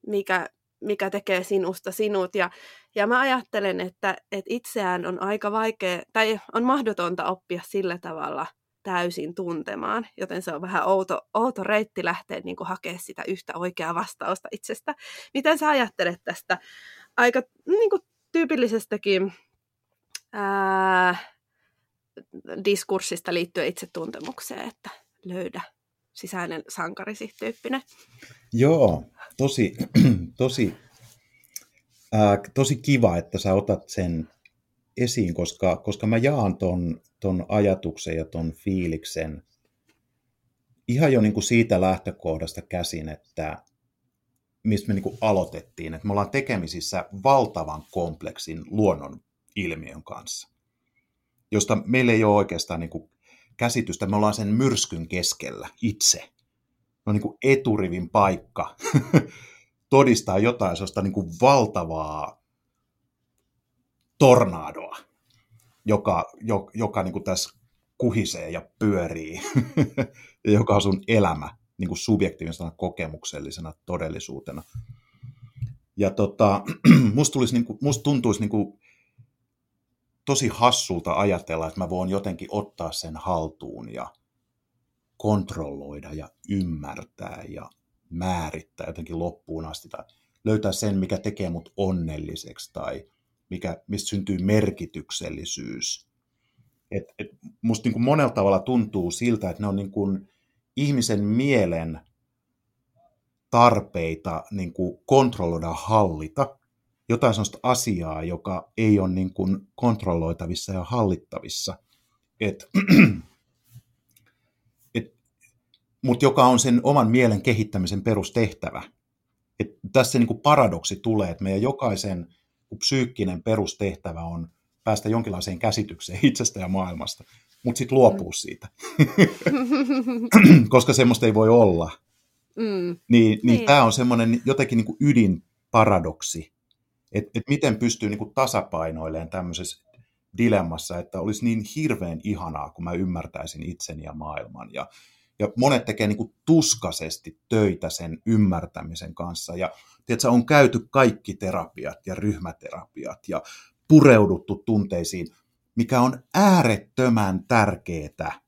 mikä, mikä tekee sinusta sinut. Ja, ja mä ajattelen, että, että itseään on aika vaikea, tai on mahdotonta oppia sillä tavalla täysin tuntemaan, joten se on vähän outo, outo reitti lähteä niin hakemaan sitä yhtä oikeaa vastausta itsestä. Miten sä ajattelet tästä aika niin kuin tyypillisestäkin ää, diskurssista liittyen itsetuntemukseen, että löydä sisäinen sankarisi tyyppinen. Joo, tosi, tosi, ää, tosi kiva, että sä otat sen esiin, koska, koska mä jaan ton, ton ajatuksen ja ton fiiliksen ihan jo niin kuin siitä lähtökohdasta käsin, että mistä me niin aloitettiin, että me ollaan tekemisissä valtavan kompleksin luonnon ilmiön kanssa, josta meillä ei ole oikeastaan niin kuin käsitystä. Me ollaan sen myrskyn keskellä itse. No niin kuin eturivin paikka todistaa jotain sellaista niin kuin valtavaa tornadoa, joka, joka niin kuin tässä kuhisee ja pyörii, ja joka on sun elämä niin kuin subjektiivisena kokemuksellisena todellisuutena. Ja tota, musta, tulisi, niin kuin, musta tuntuisi niin kuin, tosi hassulta ajatella, että mä voin jotenkin ottaa sen haltuun ja kontrolloida ja ymmärtää ja määrittää jotenkin loppuun asti tai löytää sen, mikä tekee mut onnelliseksi tai mikä, mistä syntyy merkityksellisyys. Et, et musta niin kuin monella tavalla tuntuu siltä, että ne on niin kuin ihmisen mielen tarpeita niin kuin kontrolloida, hallita jotain sellaista asiaa, joka ei ole niin kuin kontrolloitavissa ja hallittavissa. Et, et, mutta joka on sen oman mielen kehittämisen perustehtävä. Et tässä niin kuin paradoksi tulee, että meidän jokaisen psyykkinen perustehtävä on päästä jonkinlaiseen käsitykseen itsestä ja maailmasta, mutta sitten luopuu siitä, koska semmoista ei voi olla. Mm. Niin, niin, niin. tämä on semmoinen jotenkin niin kuin ydinparadoksi, että et miten pystyy niin kuin tasapainoilemaan tämmöisessä dilemmassa, että olisi niin hirveän ihanaa, kun mä ymmärtäisin itseni ja maailman. Ja, ja monet tekee niin kuin tuskaisesti töitä sen ymmärtämisen kanssa. Ja tiedätkö, on käyty kaikki terapiat ja ryhmäterapiat ja pureuduttu tunteisiin, mikä on äärettömän tärkeää,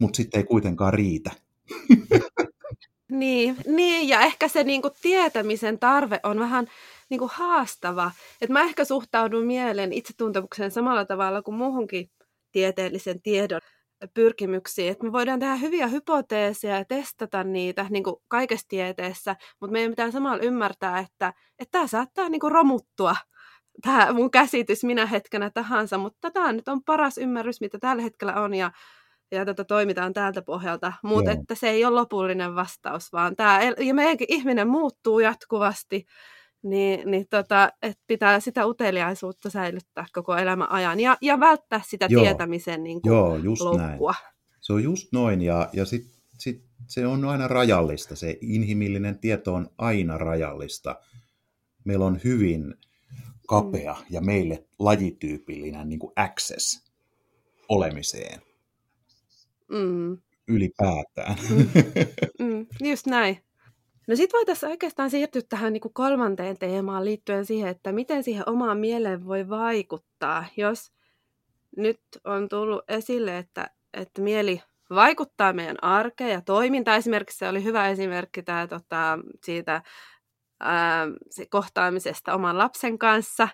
mutta sitten ei kuitenkaan riitä. Niin, niin, ja ehkä se niinku tietämisen tarve on vähän niinku haastava. Et mä ehkä suhtaudun mielen itsetuntemukseen samalla tavalla kuin muuhunkin tieteellisen tiedon pyrkimyksiin. Et me voidaan tehdä hyviä hypoteeseja ja testata niitä niin kuin kaikessa tieteessä, mutta meidän pitää samalla ymmärtää, että, että tämä saattaa niin kuin romuttua tämä mun käsitys minä hetkenä tahansa, mutta tämä nyt on paras ymmärrys, mitä tällä hetkellä on, ja, ja tätä toimitaan tältä pohjalta. Mutta että se ei ole lopullinen vastaus, vaan tämä, ja meidänkin ihminen muuttuu jatkuvasti, niin, niin tota, että pitää sitä uteliaisuutta säilyttää koko elämän ajan ja, ja välttää sitä Joo. tietämisen niin kuin, Joo, just loukkua. Näin. Se on just noin, ja, ja sitten sit se on aina rajallista. Se inhimillinen tieto on aina rajallista. Meillä on hyvin kapea mm. ja meille lajityypillinen niin kuin access olemiseen. Mm. Ylipäätään. Mm. Mm. Just näin. No sitten voitaisiin oikeastaan siirtyä tähän niin kuin kolmanteen teemaan liittyen siihen, että miten siihen omaan mieleen voi vaikuttaa, jos nyt on tullut esille, että, että mieli vaikuttaa meidän arkeen ja toimintaan. Esimerkiksi se oli hyvä esimerkki tämä, tota, siitä se kohtaamisesta oman lapsen kanssa,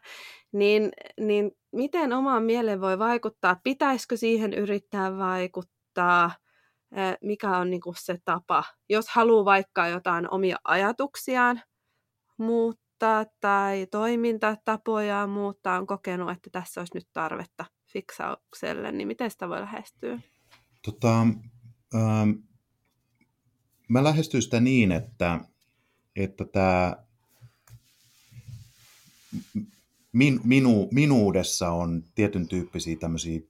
niin, niin miten omaan mieleen voi vaikuttaa? Pitäisikö siihen yrittää vaikuttaa? Mikä on niin kuin se tapa, jos haluaa vaikka jotain omia ajatuksiaan muuttaa tai toimintatapoja muuttaa, on kokenut, että tässä olisi nyt tarvetta fiksaukselle, niin miten sitä voi lähestyä? Tota, ähm, mä lähestyn sitä niin, että että tämä min, minu, minuudessa on tietyn tyyppisiä tämmöisiä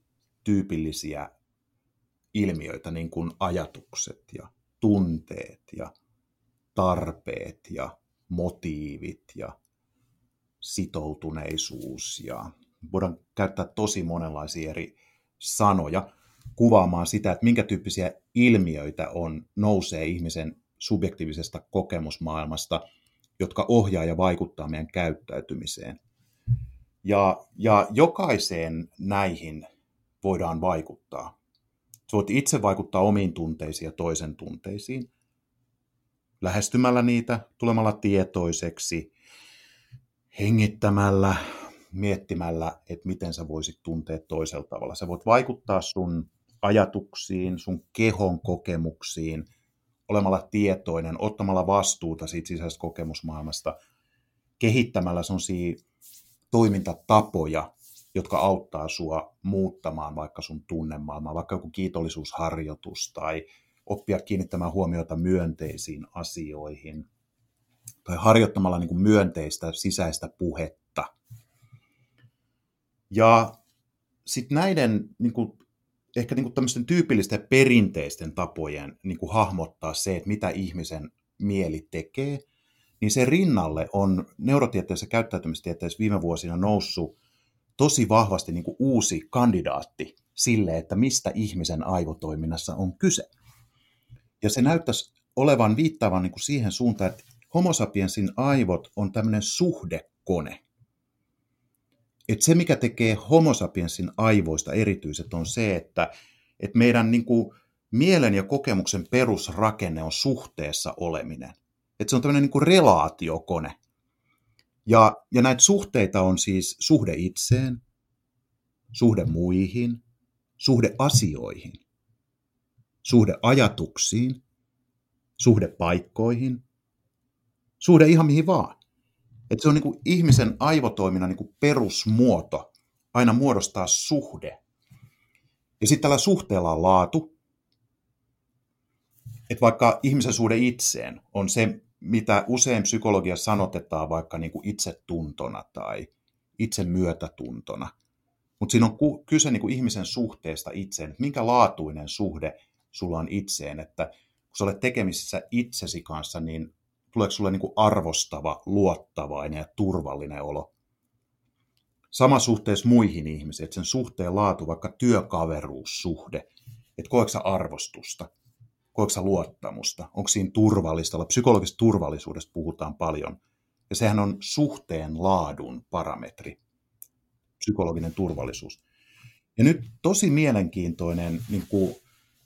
tyypillisiä ilmiöitä, niin kuin ajatukset ja tunteet ja tarpeet ja motiivit ja sitoutuneisuus ja voidaan käyttää tosi monenlaisia eri sanoja kuvaamaan sitä, että minkä tyyppisiä ilmiöitä on, nousee ihmisen subjektiivisesta kokemusmaailmasta, jotka ohjaa ja vaikuttaa meidän käyttäytymiseen. Ja, ja jokaiseen näihin voidaan vaikuttaa. Sä voit itse vaikuttaa omiin tunteisiin ja toisen tunteisiin, lähestymällä niitä, tulemalla tietoiseksi, hengittämällä, miettimällä, että miten sä voisit tuntea toisella tavalla. Sä voit vaikuttaa sun ajatuksiin, sun kehon kokemuksiin, olemalla tietoinen, ottamalla vastuuta siitä sisäisestä kokemusmaailmasta, kehittämällä sellaisia toimintatapoja, jotka auttaa sua muuttamaan vaikka sun tunnemaailmaa, vaikka joku kiitollisuusharjoitus tai oppia kiinnittämään huomiota myönteisiin asioihin tai harjoittamalla niin kuin myönteistä sisäistä puhetta. Ja sitten näiden niin kuin ehkä niin kuin tämmöisten tyypillisten perinteisten tapojen niin kuin hahmottaa se, että mitä ihmisen mieli tekee, niin se rinnalle on neurotieteessä ja käyttäytymistieteessä viime vuosina noussut tosi vahvasti niin kuin uusi kandidaatti sille, että mistä ihmisen aivotoiminnassa on kyse. Ja se näyttäisi olevan viittaavan niin kuin siihen suuntaan, että homo sapiensin aivot on tämmöinen suhdekone. Et se, mikä tekee homo sapiensin aivoista erityiset, on se, että, että meidän niin kuin, mielen ja kokemuksen perusrakenne on suhteessa oleminen. Että se on tämmöinen niin relaatiokone. Ja, ja näitä suhteita on siis suhde itseen, suhde muihin, suhde asioihin, suhde ajatuksiin, suhde paikkoihin, suhde ihan mihin vaan. Et se on niin kuin ihmisen aivotoiminnan niin kuin perusmuoto aina muodostaa suhde. Ja sitten tällä suhteella on laatu. Että vaikka ihmisen suhde itseen on se, mitä usein psykologiassa sanotetaan vaikka niin kuin itsetuntona tai itsemyötätuntona. Mutta siinä on kyse niin kuin ihmisen suhteesta itseen, että minkä laatuinen suhde sulla on itseen, että kun sä olet tekemisissä itsesi kanssa, niin tuleeko sulle niin arvostava, luottavainen ja turvallinen olo. Sama suhteessa muihin ihmisiin, että sen suhteen laatu, vaikka työkaveruussuhde, että koetko arvostusta, koetko luottamusta, onko siinä turvallista, psykologisesta turvallisuudesta puhutaan paljon, ja sehän on suhteen laadun parametri, psykologinen turvallisuus. Ja nyt tosi mielenkiintoinen niin kuin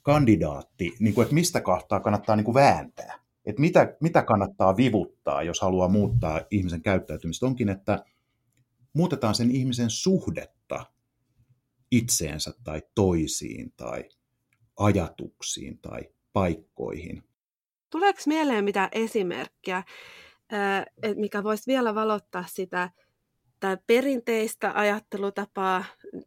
kandidaatti, niin kuin, että mistä kahtaa kannattaa niin kuin vääntää että mitä, mitä kannattaa vivuttaa, jos haluaa muuttaa ihmisen käyttäytymistä, onkin, että muutetaan sen ihmisen suhdetta itseensä tai toisiin tai ajatuksiin tai paikkoihin. Tuleeko mieleen mitä esimerkkiä, mikä voisi vielä valottaa sitä tämä perinteistä ajattelutapaa,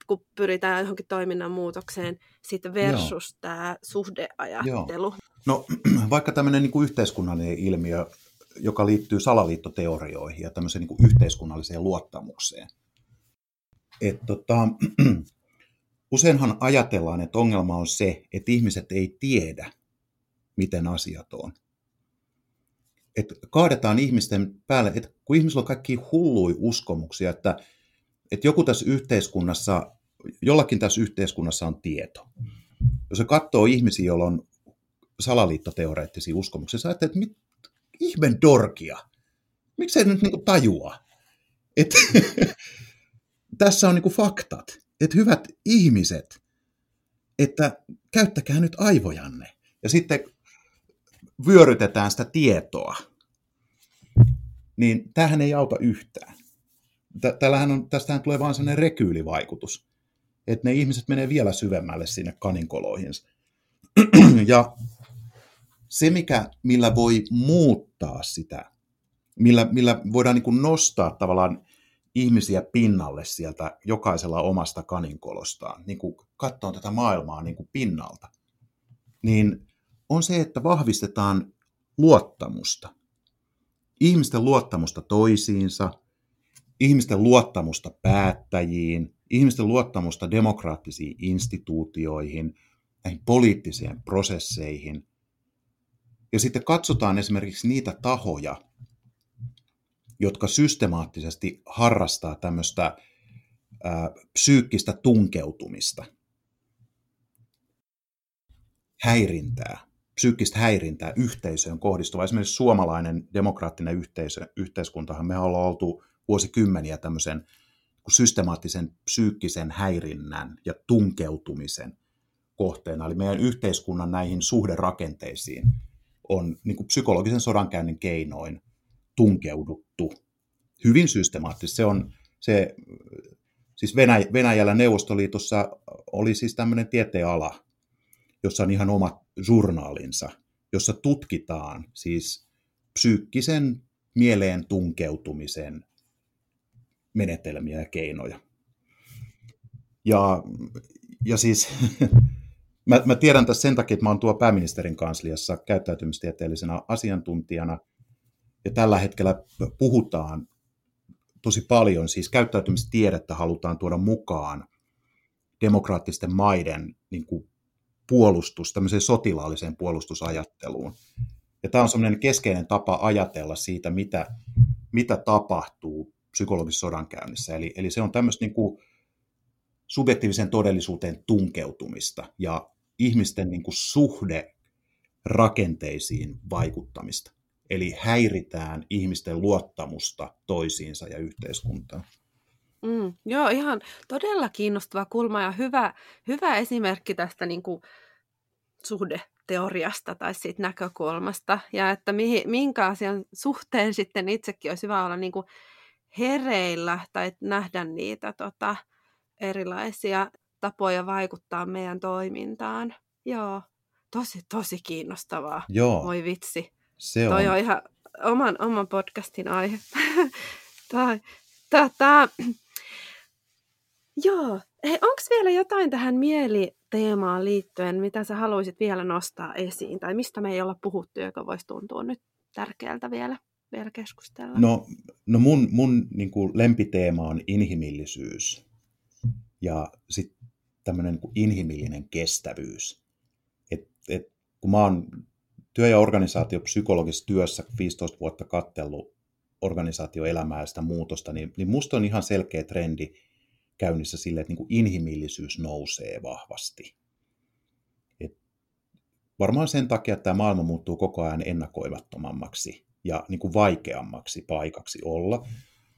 kun pyritään johonkin toiminnan muutokseen, sitten versus Joo. tämä suhdeajattelu? Joo. No vaikka tämmöinen niin kuin yhteiskunnallinen ilmiö, joka liittyy salaliittoteorioihin ja tämmöiseen niin kuin yhteiskunnalliseen luottamukseen. Et, tota, useinhan ajatellaan, että ongelma on se, että ihmiset ei tiedä, miten asiat on. Et kaadetaan ihmisten päälle, että kun ihmisillä on kaikki hullui uskomuksia, että, että joku tässä yhteiskunnassa, jollakin tässä yhteiskunnassa on tieto. Jos se katsoo ihmisiä, joilla on salaliittoteoreettisia uskomuksia. Sä että mit, ihmen dorkia. Miksi ei nyt niinku tajua? Et, tässä on niinku faktat. Että hyvät ihmiset, että käyttäkää nyt aivojanne. Ja sitten vyörytetään sitä tietoa. Niin tähän ei auta yhtään. Tällähän on, tästähän tulee vaan sellainen rekyylivaikutus. Että ne ihmiset menee vielä syvemmälle sinne kaninkoloihin. ja se, mikä, millä voi muuttaa sitä, millä, millä voidaan niin nostaa tavallaan ihmisiä pinnalle sieltä jokaisella omasta kaninkolostaan, niin kuin katsoa tätä maailmaa niin kuin pinnalta, niin on se, että vahvistetaan luottamusta. Ihmisten luottamusta toisiinsa, ihmisten luottamusta päättäjiin, ihmisten luottamusta demokraattisiin instituutioihin, näihin poliittisiin prosesseihin – ja sitten katsotaan esimerkiksi niitä tahoja, jotka systemaattisesti harrastaa tämmöistä psyykkistä tunkeutumista, häirintää, psyykkistä häirintää yhteisöön kohdistuvaa. Esimerkiksi suomalainen demokraattinen yhteisö, yhteiskuntahan, me ollaan oltu vuosikymmeniä tämmöisen systemaattisen psyykkisen häirinnän ja tunkeutumisen kohteena, eli meidän yhteiskunnan näihin suhderakenteisiin on niin kuin psykologisen sodankäynnin keinoin tunkeuduttu hyvin systemaattisesti. Se on se, siis Venäj- Venäjällä Neuvostoliitossa oli siis tämmöinen tieteenala, jossa on ihan omat journaalinsa, jossa tutkitaan siis psyykkisen mieleen tunkeutumisen menetelmiä ja keinoja. Ja, ja siis Mä, mä tiedän tässä sen takia, että mä oon tuo pääministerin kansliassa käyttäytymistieteellisenä asiantuntijana, ja tällä hetkellä puhutaan tosi paljon, siis käyttäytymistiedettä halutaan tuoda mukaan demokraattisten maiden niin kuin puolustus, tämmöiseen sotilaalliseen puolustusajatteluun. Ja tämä on semmoinen keskeinen tapa ajatella siitä, mitä, mitä tapahtuu psykologisessa sodankäynnissä. Eli, eli se on tämmöistä niin kuin subjektiivisen todellisuuteen tunkeutumista ja ihmisten niin kuin suhde rakenteisiin vaikuttamista. Eli häiritään ihmisten luottamusta toisiinsa ja yhteiskuntaan. Mm, joo, ihan todella kiinnostava kulma ja hyvä, hyvä esimerkki tästä niin kuin suhdeteoriasta tai siitä näkökulmasta, ja että mihin, minkä asian suhteen sitten itsekin olisi hyvä olla niin kuin hereillä tai nähdä niitä tota, erilaisia tapoja vaikuttaa meidän toimintaan. Joo, tosi, tosi kiinnostavaa. Joo. Voi vitsi. Se Toi on ihan oman, oman podcastin aihe. tai, tota, joo, onko vielä jotain tähän mieliteemaan liittyen, mitä sä haluaisit vielä nostaa esiin, tai mistä me ei olla puhuttu, joka voisi tuntua nyt tärkeältä vielä, vielä keskustella? No, no mun, mun niin kuin lempiteema on inhimillisyys ja sitten tämmöinen niin inhimillinen kestävyys. Et, et, kun mä oon työ- ja organisaatiopsykologisessa työssä 15 vuotta kattellut organisaatioelämää ja sitä muutosta, niin, niin musta on ihan selkeä trendi käynnissä sille, että niin kuin inhimillisyys nousee vahvasti. Et varmaan sen takia, että tämä maailma muuttuu koko ajan ennakoimattomammaksi ja niin kuin vaikeammaksi paikaksi olla,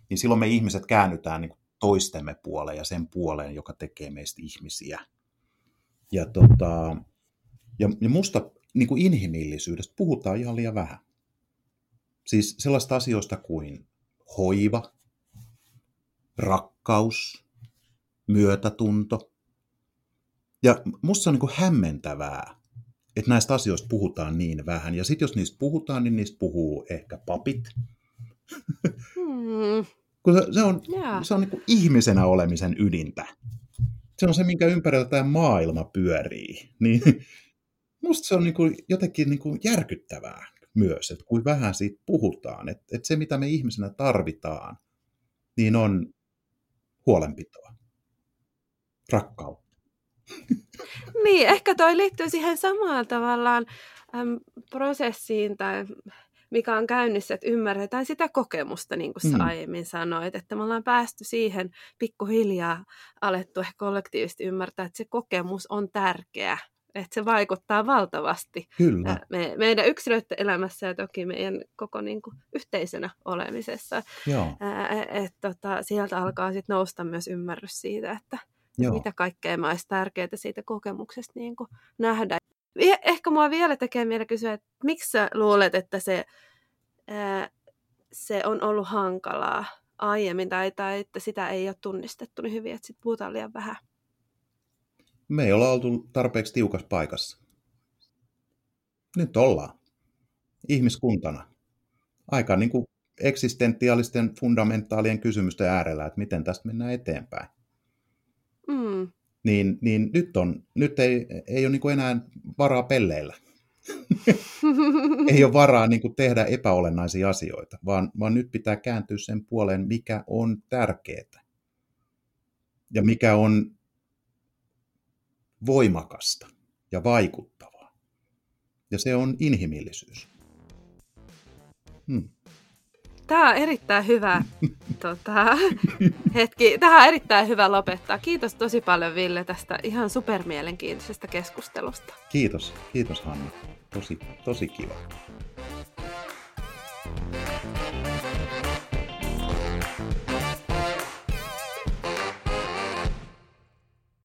niin silloin me ihmiset käännytään niin kuin toistemme puoleen ja sen puoleen, joka tekee meistä ihmisiä. Ja, tota, ja, ja musta niin kuin inhimillisyydestä puhutaan ihan liian vähän. Siis sellaista asioista kuin hoiva, rakkaus, myötätunto. Ja musta on niin kuin hämmentävää, että näistä asioista puhutaan niin vähän. Ja sitten jos niistä puhutaan, niin niistä puhuu ehkä papit. Hmm. Kun se, se on, yeah. se on niin ihmisenä olemisen ydintä. Se on se, minkä ympärillä tämä maailma pyörii. Niin musta se on niin kuin jotenkin niin kuin järkyttävää myös, että kuin vähän siitä puhutaan. Että, että se, mitä me ihmisenä tarvitaan, niin on huolenpitoa, rakkautta. Niin, ehkä toi liittyy siihen samaan tavallaan äm, prosessiin tai mikä on käynnissä, että ymmärretään sitä kokemusta, niin kuin sä mm. aiemmin sanoit, että me ollaan päästy siihen pikkuhiljaa alettu ehkä kollektiivisesti ymmärtää, että se kokemus on tärkeä, että se vaikuttaa valtavasti Kyllä. Me, meidän yksilöiden elämässä ja toki meidän koko niin kuin, yhteisönä olemisessa. Joo. että tota, sieltä alkaa sitten nousta myös ymmärrys siitä, että Joo. mitä kaikkea olisi tärkeää siitä kokemuksesta niin kuin, nähdä. Ehkä mua vielä tekee mieli kysyä, että miksi sä luulet, että se, ää, se on ollut hankalaa aiemmin tai, tai että sitä ei ole tunnistettu niin hyvin, että sit puhutaan liian vähän? Me ei olla oltu tarpeeksi tiukassa paikassa. Nyt ollaan. Ihmiskuntana. Aika niin kuin eksistentiaalisten fundamentaalien kysymysten äärellä, että miten tästä mennään eteenpäin. Mm niin, niin nyt, on, nyt ei, ei ole niin kuin enää varaa pelleillä. ei ole varaa niin kuin tehdä epäolennaisia asioita, vaan, vaan nyt pitää kääntyä sen puoleen, mikä on tärkeää ja mikä on voimakasta ja vaikuttavaa. Ja se on inhimillisyys. Hmm. Tämä on erittäin hyvä tota, Hetki, tähän on erittäin hyvä lopettaa. Kiitos tosi paljon Ville tästä ihan supermielenkiintoisesta keskustelusta. Kiitos, kiitos Hanna. Tosi, tosi kiva.